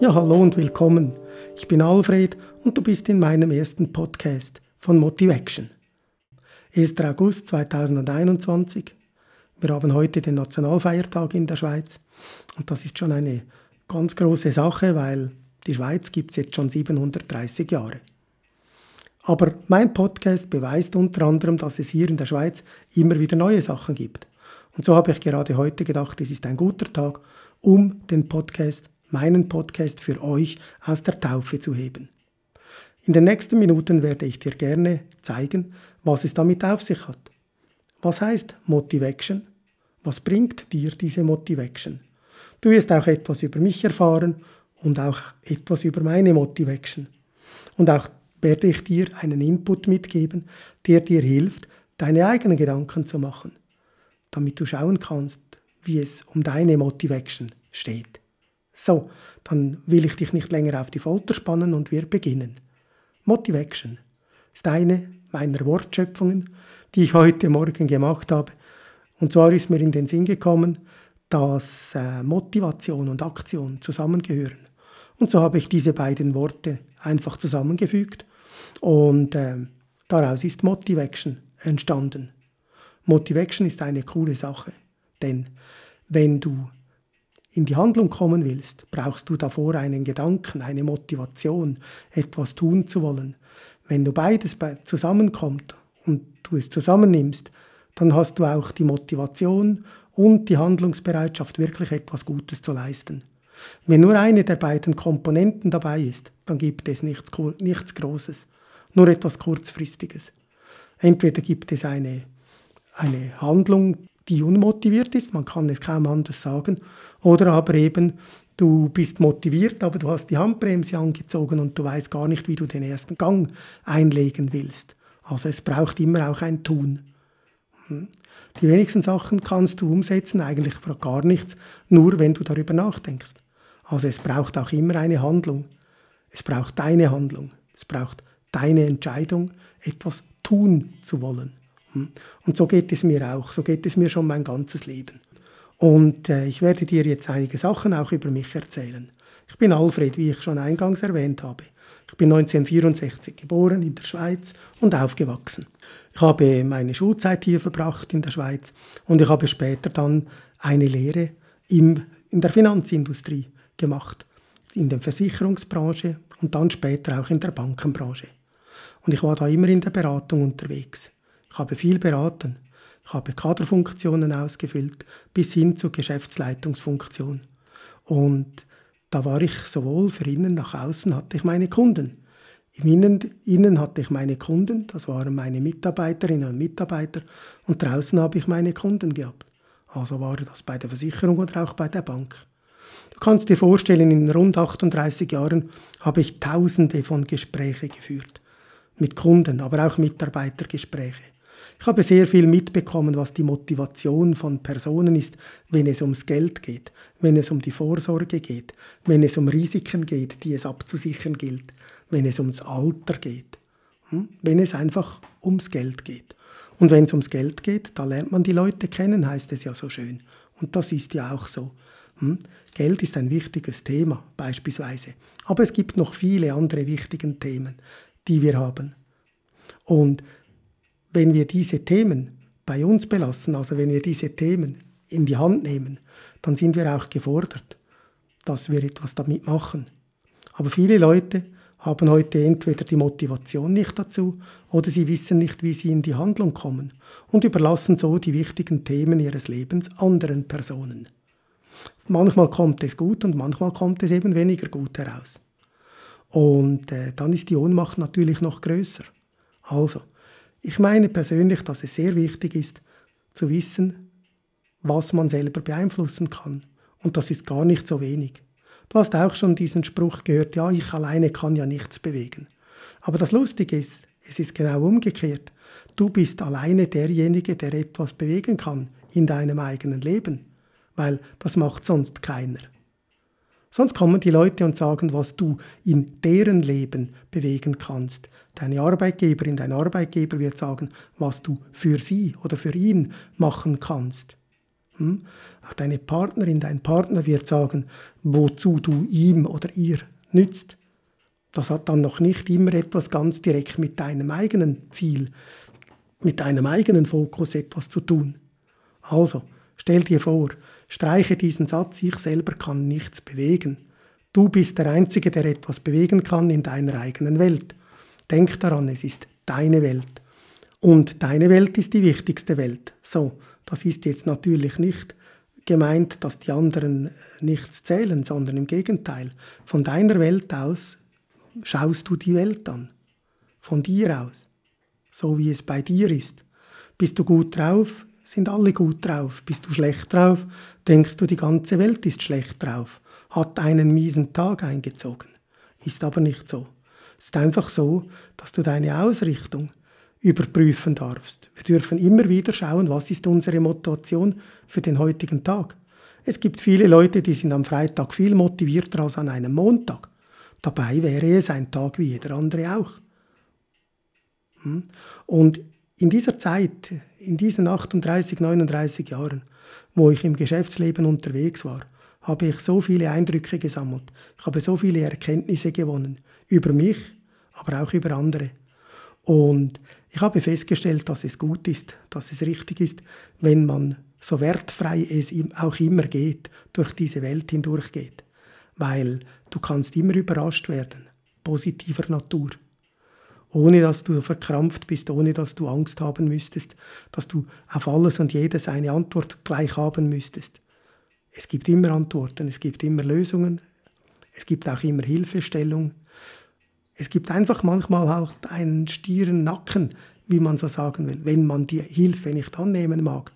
Ja, hallo und willkommen. Ich bin Alfred und du bist in meinem ersten Podcast von Motivation. 1. August 2021. Wir haben heute den Nationalfeiertag in der Schweiz und das ist schon eine ganz große Sache, weil die Schweiz gibt es jetzt schon 730 Jahre. Aber mein Podcast beweist unter anderem, dass es hier in der Schweiz immer wieder neue Sachen gibt. Und so habe ich gerade heute gedacht, es ist ein guter Tag, um den Podcast meinen Podcast für euch aus der Taufe zu heben. In den nächsten Minuten werde ich dir gerne zeigen, was es damit auf sich hat. Was heißt Motivation? Was bringt dir diese Motivation? Du wirst auch etwas über mich erfahren und auch etwas über meine Motivation. Und auch werde ich dir einen Input mitgeben, der dir hilft, deine eigenen Gedanken zu machen, damit du schauen kannst, wie es um deine Motivation steht. So, dann will ich dich nicht länger auf die Folter spannen und wir beginnen. Motivation ist eine meiner Wortschöpfungen, die ich heute Morgen gemacht habe. Und zwar ist mir in den Sinn gekommen, dass äh, Motivation und Aktion zusammengehören. Und so habe ich diese beiden Worte einfach zusammengefügt und äh, daraus ist Motivation entstanden. Motivation ist eine coole Sache, denn wenn du in die Handlung kommen willst, brauchst du davor einen Gedanken, eine Motivation, etwas tun zu wollen. Wenn du beides zusammenkommt und du es zusammennimmst, dann hast du auch die Motivation und die Handlungsbereitschaft, wirklich etwas Gutes zu leisten. Wenn nur eine der beiden Komponenten dabei ist, dann gibt es nichts, nichts Großes, nur etwas Kurzfristiges. Entweder gibt es eine, eine Handlung, die unmotiviert ist, man kann es kaum anders sagen, oder aber eben du bist motiviert, aber du hast die Handbremse angezogen und du weißt gar nicht, wie du den ersten Gang einlegen willst. Also es braucht immer auch ein Tun. Hm? Die wenigsten Sachen kannst du umsetzen, eigentlich gar nichts, nur wenn du darüber nachdenkst. Also es braucht auch immer eine Handlung. Es braucht deine Handlung. Es braucht deine Entscheidung, etwas tun zu wollen. Und so geht es mir auch, so geht es mir schon mein ganzes Leben. Und äh, ich werde dir jetzt einige Sachen auch über mich erzählen. Ich bin Alfred, wie ich schon eingangs erwähnt habe. Ich bin 1964 geboren in der Schweiz und aufgewachsen. Ich habe meine Schulzeit hier verbracht in der Schweiz und ich habe später dann eine Lehre im, in der Finanzindustrie gemacht, in der Versicherungsbranche und dann später auch in der Bankenbranche. Und ich war da immer in der Beratung unterwegs. Ich habe viel beraten. Ich habe Kaderfunktionen ausgefüllt bis hin zur Geschäftsleitungsfunktion. Und da war ich sowohl für innen nach außen hatte ich meine Kunden. Im Innen, innen hatte ich meine Kunden, das waren meine Mitarbeiterinnen und Mitarbeiter, und draußen habe ich meine Kunden gehabt. Also war das bei der Versicherung oder auch bei der Bank. Du kannst dir vorstellen, in rund 38 Jahren habe ich Tausende von Gesprächen geführt. Mit Kunden, aber auch Mitarbeitergespräche. Ich habe sehr viel mitbekommen, was die Motivation von Personen ist, wenn es ums Geld geht, wenn es um die Vorsorge geht, wenn es um Risiken geht, die es abzusichern gilt, wenn es ums Alter geht, hm? wenn es einfach ums Geld geht. Und wenn es ums Geld geht, da lernt man die Leute kennen, heißt es ja so schön. Und das ist ja auch so. Hm? Geld ist ein wichtiges Thema beispielsweise. Aber es gibt noch viele andere wichtige Themen, die wir haben. Und wenn wir diese Themen bei uns belassen, also wenn wir diese Themen in die Hand nehmen, dann sind wir auch gefordert, dass wir etwas damit machen. Aber viele Leute haben heute entweder die Motivation nicht dazu oder sie wissen nicht, wie sie in die Handlung kommen und überlassen so die wichtigen Themen ihres Lebens anderen Personen. Manchmal kommt es gut und manchmal kommt es eben weniger gut heraus. Und äh, dann ist die Ohnmacht natürlich noch größer. Also, ich meine persönlich, dass es sehr wichtig ist, zu wissen, was man selber beeinflussen kann. Und das ist gar nicht so wenig. Du hast auch schon diesen Spruch gehört, ja, ich alleine kann ja nichts bewegen. Aber das Lustige ist, es ist genau umgekehrt. Du bist alleine derjenige, der etwas bewegen kann in deinem eigenen Leben, weil das macht sonst keiner. Sonst kommen die Leute und sagen, was du in deren Leben bewegen kannst. Deine Arbeitgeberin, dein Arbeitgeber wird sagen, was du für sie oder für ihn machen kannst. Hm? Auch deine Partnerin, dein Partner wird sagen, wozu du ihm oder ihr nützt. Das hat dann noch nicht immer etwas ganz direkt mit deinem eigenen Ziel, mit deinem eigenen Fokus etwas zu tun. Also, stell dir vor, streiche diesen Satz, ich selber kann nichts bewegen. Du bist der Einzige, der etwas bewegen kann in deiner eigenen Welt. Denk daran, es ist deine Welt. Und deine Welt ist die wichtigste Welt. So, das ist jetzt natürlich nicht gemeint, dass die anderen nichts zählen, sondern im Gegenteil. Von deiner Welt aus schaust du die Welt an. Von dir aus. So wie es bei dir ist. Bist du gut drauf, sind alle gut drauf. Bist du schlecht drauf, denkst du, die ganze Welt ist schlecht drauf. Hat einen miesen Tag eingezogen. Ist aber nicht so. Es ist einfach so, dass du deine Ausrichtung überprüfen darfst. Wir dürfen immer wieder schauen, was ist unsere Motivation für den heutigen Tag. Es gibt viele Leute, die sind am Freitag viel motivierter als an einem Montag. Dabei wäre es ein Tag wie jeder andere auch. Hm? Und in dieser Zeit, in diesen 38, 39 Jahren, wo ich im Geschäftsleben unterwegs war, habe ich so viele Eindrücke gesammelt. Ich habe so viele Erkenntnisse gewonnen über mich, aber auch über andere. Und ich habe festgestellt, dass es gut ist, dass es richtig ist, wenn man so wertfrei es auch immer geht, durch diese Welt hindurchgeht. Weil du kannst immer überrascht werden, positiver Natur. Ohne dass du verkrampft bist, ohne dass du Angst haben müsstest, dass du auf alles und jedes eine Antwort gleich haben müsstest. Es gibt immer Antworten, es gibt immer Lösungen, es gibt auch immer Hilfestellung. Es gibt einfach manchmal auch einen stieren Nacken, wie man so sagen will, wenn man die Hilfe nicht annehmen mag,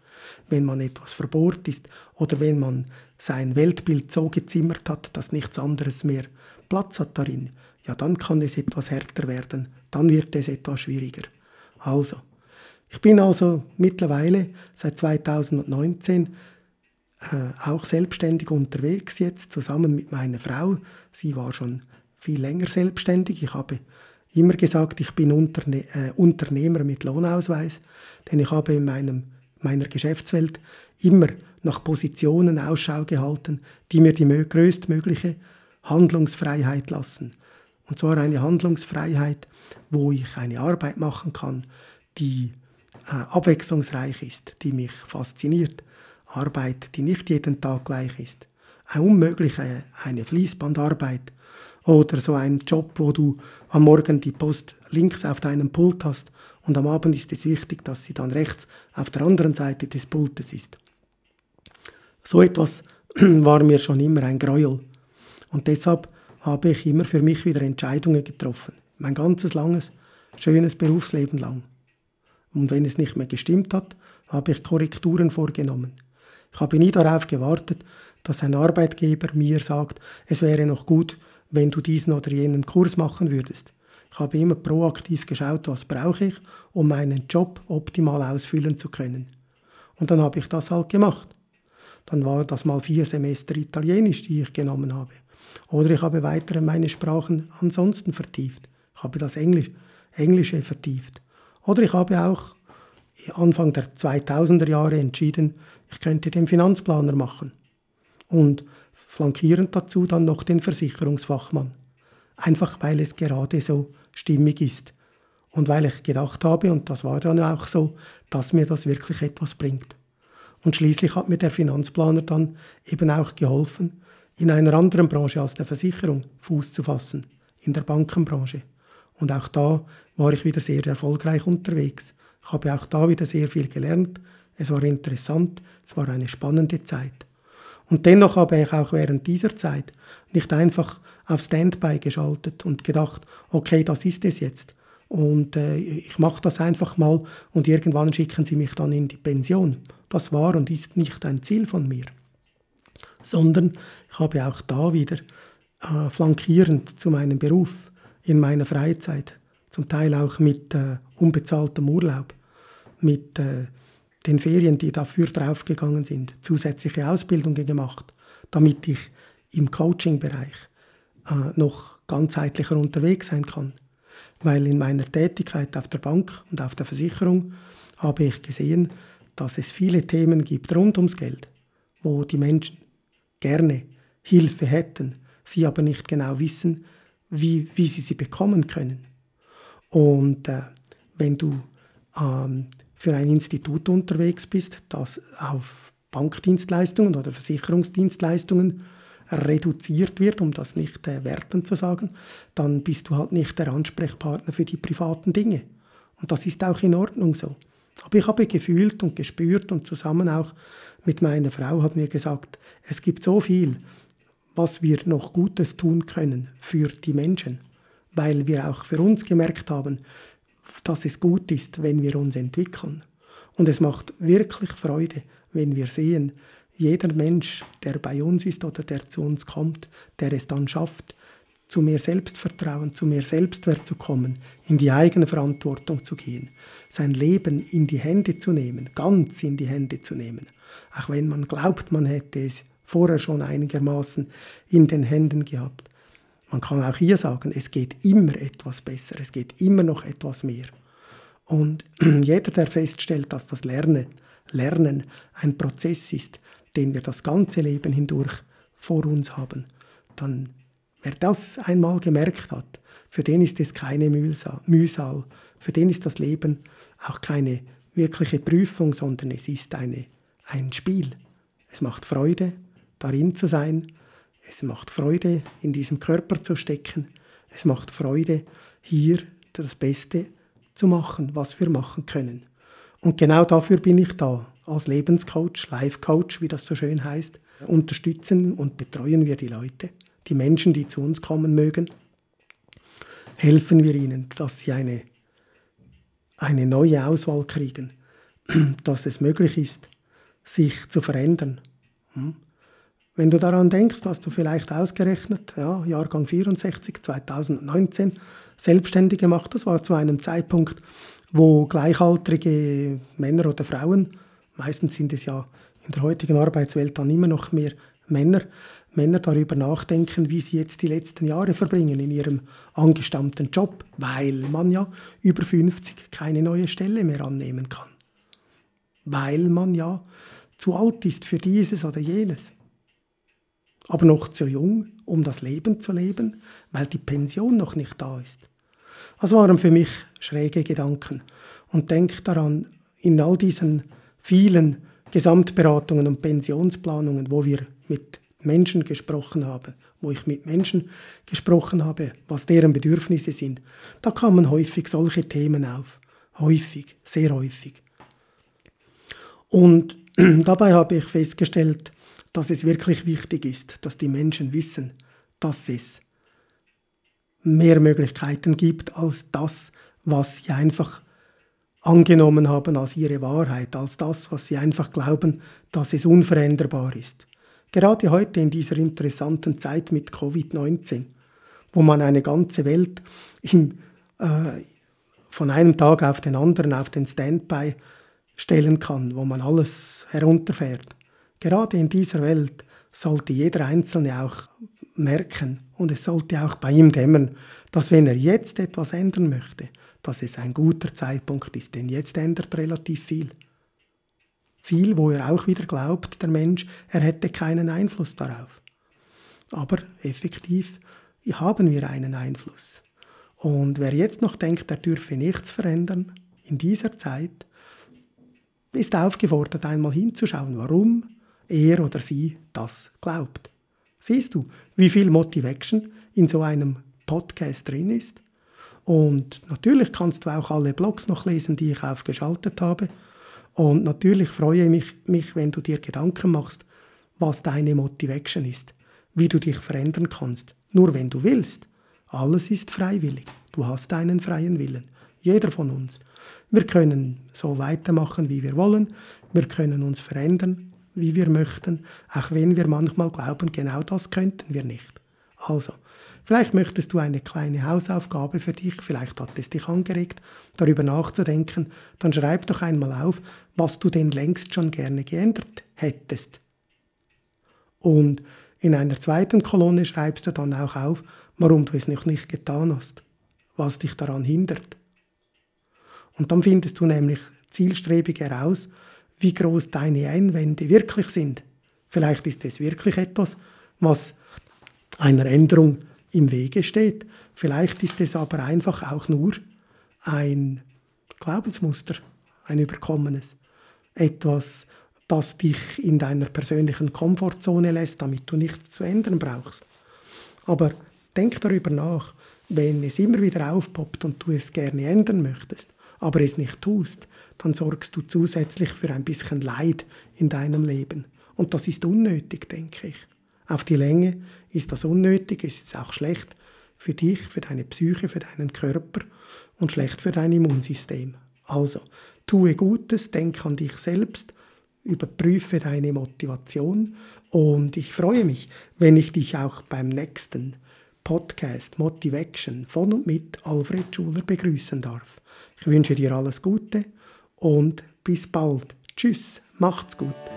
wenn man etwas verbohrt ist oder wenn man sein Weltbild so gezimmert hat, dass nichts anderes mehr Platz hat darin, ja dann kann es etwas härter werden, dann wird es etwas schwieriger. Also, ich bin also mittlerweile seit 2019 äh, auch selbstständig unterwegs jetzt, zusammen mit meiner Frau. Sie war schon viel länger selbstständig. Ich habe immer gesagt, ich bin Unterne äh, Unternehmer mit Lohnausweis, denn ich habe in meinem, meiner Geschäftswelt immer nach Positionen Ausschau gehalten, die mir die größtmögliche Handlungsfreiheit lassen. Und zwar eine Handlungsfreiheit, wo ich eine Arbeit machen kann, die äh, abwechslungsreich ist, die mich fasziniert, Arbeit, die nicht jeden Tag gleich ist. Eine unmögliche, eine Fließbandarbeit oder so ein Job, wo du am Morgen die Post links auf deinem Pult hast und am Abend ist es wichtig, dass sie dann rechts auf der anderen Seite des Pultes ist. So etwas war mir schon immer ein Gräuel. Und deshalb habe ich immer für mich wieder Entscheidungen getroffen. Mein ganzes langes, schönes Berufsleben lang. Und wenn es nicht mehr gestimmt hat, habe ich Korrekturen vorgenommen. Ich habe nie darauf gewartet, dass ein Arbeitgeber mir sagt, es wäre noch gut, wenn du diesen oder jenen Kurs machen würdest. Ich habe immer proaktiv geschaut, was brauche ich, um meinen Job optimal ausfüllen zu können. Und dann habe ich das halt gemacht. Dann war das mal vier Semester Italienisch, die ich genommen habe. Oder ich habe weiter meine Sprachen ansonsten vertieft. Ich habe das Englisch, Englische vertieft. Oder ich habe auch Anfang der 2000er Jahre entschieden, ich könnte den Finanzplaner machen. Und flankierend dazu dann noch den Versicherungsfachmann. Einfach weil es gerade so stimmig ist. Und weil ich gedacht habe, und das war dann auch so, dass mir das wirklich etwas bringt. Und schließlich hat mir der Finanzplaner dann eben auch geholfen, in einer anderen Branche als der Versicherung Fuß zu fassen, in der Bankenbranche. Und auch da war ich wieder sehr erfolgreich unterwegs. Ich habe auch da wieder sehr viel gelernt. Es war interessant, es war eine spannende Zeit. Und dennoch habe ich auch während dieser Zeit nicht einfach auf Standby geschaltet und gedacht, okay, das ist es jetzt. Und äh, ich mache das einfach mal und irgendwann schicken sie mich dann in die Pension. Das war und ist nicht ein Ziel von mir. Sondern ich habe auch da wieder äh, flankierend zu meinem Beruf in meiner Freizeit, zum Teil auch mit äh, unbezahltem Urlaub, mit äh, den Ferien, die dafür draufgegangen sind, zusätzliche Ausbildungen gemacht, damit ich im Coaching-Bereich äh, noch ganzheitlicher unterwegs sein kann. Weil in meiner Tätigkeit auf der Bank und auf der Versicherung habe ich gesehen, dass es viele Themen gibt rund ums Geld. wo die Menschen gerne Hilfe hätten, sie aber nicht genau wissen, wie, wie sie sie bekommen können. Und äh, wenn du ähm, für ein Institut unterwegs bist, das auf Bankdienstleistungen oder Versicherungsdienstleistungen reduziert wird, um das nicht äh, wertend zu sagen, dann bist du halt nicht der Ansprechpartner für die privaten Dinge. Und das ist auch in Ordnung so. Aber ich habe gefühlt und gespürt und zusammen auch mit meiner Frau haben wir gesagt, es gibt so viel, was wir noch Gutes tun können für die Menschen, weil wir auch für uns gemerkt haben, dass es gut ist, wenn wir uns entwickeln. Und es macht wirklich Freude, wenn wir sehen, jeder Mensch, der bei uns ist oder der zu uns kommt, der es dann schafft, zu mehr Selbstvertrauen, zu mehr Selbstwert zu kommen, in die eigene Verantwortung zu gehen, sein Leben in die Hände zu nehmen, ganz in die Hände zu nehmen, auch wenn man glaubt, man hätte es vorher schon einigermaßen in den Händen gehabt. Man kann auch hier sagen, es geht immer etwas besser, es geht immer noch etwas mehr. Und jeder, der feststellt, dass das Lernen, Lernen ein Prozess ist, den wir das ganze Leben hindurch vor uns haben, dann wer das einmal gemerkt hat, für den ist es keine Mühsal, für den ist das Leben auch keine wirkliche Prüfung, sondern es ist eine, ein Spiel. Es macht Freude, darin zu sein. Es macht Freude, in diesem Körper zu stecken. Es macht Freude, hier das Beste zu machen, was wir machen können. Und genau dafür bin ich da, als Lebenscoach, Life-Coach, wie das so schön heißt. Unterstützen und betreuen wir die Leute, die Menschen, die zu uns kommen mögen. Helfen wir ihnen, dass sie eine, eine neue Auswahl kriegen, dass es möglich ist, sich zu verändern. Hm? Wenn du daran denkst, hast du vielleicht ausgerechnet, ja, Jahrgang 64, 2019, selbstständig gemacht. Das war zu einem Zeitpunkt, wo gleichaltrige Männer oder Frauen, meistens sind es ja in der heutigen Arbeitswelt dann immer noch mehr Männer, Männer darüber nachdenken, wie sie jetzt die letzten Jahre verbringen in ihrem angestammten Job, weil man ja über 50 keine neue Stelle mehr annehmen kann. Weil man ja zu alt ist für dieses oder jenes aber noch zu jung, um das Leben zu leben, weil die Pension noch nicht da ist. Das waren für mich schräge Gedanken. Und denk daran, in all diesen vielen Gesamtberatungen und Pensionsplanungen, wo wir mit Menschen gesprochen haben, wo ich mit Menschen gesprochen habe, was deren Bedürfnisse sind, da kamen häufig solche Themen auf. Häufig, sehr häufig. Und dabei habe ich festgestellt, dass es wirklich wichtig ist, dass die Menschen wissen, dass es mehr Möglichkeiten gibt als das, was sie einfach angenommen haben als ihre Wahrheit, als das, was sie einfach glauben, dass es unveränderbar ist. Gerade heute in dieser interessanten Zeit mit Covid-19, wo man eine ganze Welt im, äh, von einem Tag auf den anderen auf den Standby stellen kann, wo man alles herunterfährt. Gerade in dieser Welt sollte jeder Einzelne auch merken und es sollte auch bei ihm dämmern, dass wenn er jetzt etwas ändern möchte, dass es ein guter Zeitpunkt ist, denn jetzt ändert relativ viel. Viel, wo er auch wieder glaubt, der Mensch, er hätte keinen Einfluss darauf. Aber effektiv haben wir einen Einfluss. Und wer jetzt noch denkt, er dürfe nichts verändern, in dieser Zeit, ist aufgefordert, einmal hinzuschauen, warum er oder sie das glaubt. Siehst du, wie viel Motivation in so einem Podcast drin ist? Und natürlich kannst du auch alle Blogs noch lesen, die ich aufgeschaltet habe. Und natürlich freue ich mich, mich, wenn du dir Gedanken machst, was deine Motivation ist, wie du dich verändern kannst. Nur wenn du willst. Alles ist freiwillig. Du hast einen freien Willen. Jeder von uns. Wir können so weitermachen, wie wir wollen. Wir können uns verändern wie wir möchten, auch wenn wir manchmal glauben, genau das könnten wir nicht. Also, vielleicht möchtest du eine kleine Hausaufgabe für dich, vielleicht hat es dich angeregt, darüber nachzudenken, dann schreib doch einmal auf, was du denn längst schon gerne geändert hättest. Und in einer zweiten Kolonne schreibst du dann auch auf, warum du es noch nicht getan hast, was dich daran hindert. Und dann findest du nämlich zielstrebig heraus, wie groß deine Einwände wirklich sind Vielleicht ist es wirklich etwas, was einer Änderung im Wege steht. Vielleicht ist es aber einfach auch nur ein Glaubensmuster, ein überkommenes. Etwas, das dich in deiner persönlichen Komfortzone lässt, damit du nichts zu ändern brauchst. Aber denk darüber nach, wenn es immer wieder aufpoppt und du es gerne ändern möchtest, aber es nicht tust, dann sorgst du zusätzlich für ein bisschen Leid in deinem Leben. Und das ist unnötig, denke ich. Auf die Länge ist das unnötig, es ist auch schlecht für dich, für deine Psyche, für deinen Körper und schlecht für dein Immunsystem. Also, tue Gutes, denk an dich selbst, überprüfe deine Motivation und ich freue mich, wenn ich dich auch beim nächsten Podcast Motivation von und mit Alfred Schuler begrüßen darf. Ich wünsche dir alles Gute und bis bald. Tschüss, macht's gut.